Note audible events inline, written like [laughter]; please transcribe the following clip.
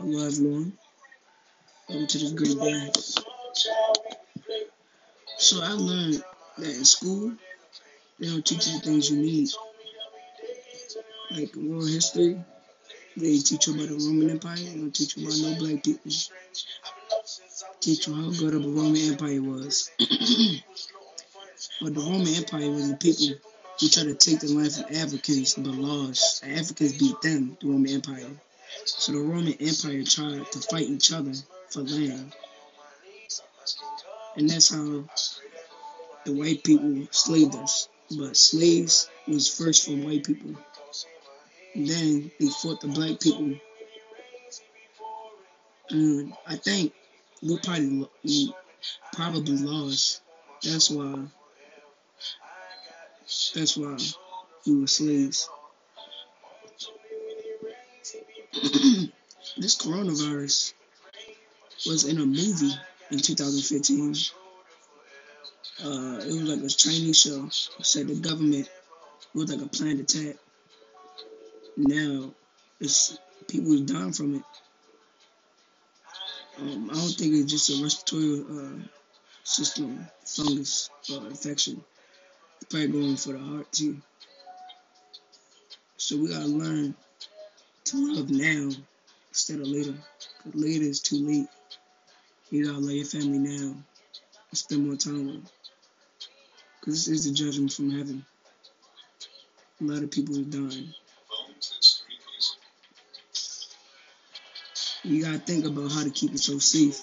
Hello everyone. Welcome to this great day. So I learned that in school they don't teach you the things you need. Like world history, they teach you about the Roman Empire, they don't teach you about no black people. Teach you how good of a Roman Empire was. but the Roman Empire was the people who tried to take the land from Africans but lost. Africans beat them, the Roman Empire. So the Roman Empire tried to fight each other for land. And that's how the white people slaved us. But slaves was first from white people. Then they fought the black people. And I think we probably we probably lost. That's why. That's why we were slaves. [clears throat] this coronavirus was in a movie in 2015. Uh, it was like a Chinese show. It said the government was like a planned attack. Now, it's people dying from it. Um, I don't think it's just a respiratory uh, system fungus or infection. It's probably going for the heart too. So we gotta learn to love now instead of later. Cause later is too late. You gotta love your family now and spend more time with them. Cause this is the judgment from heaven. A lot of people are dying. You gotta think about how to keep yourself safe.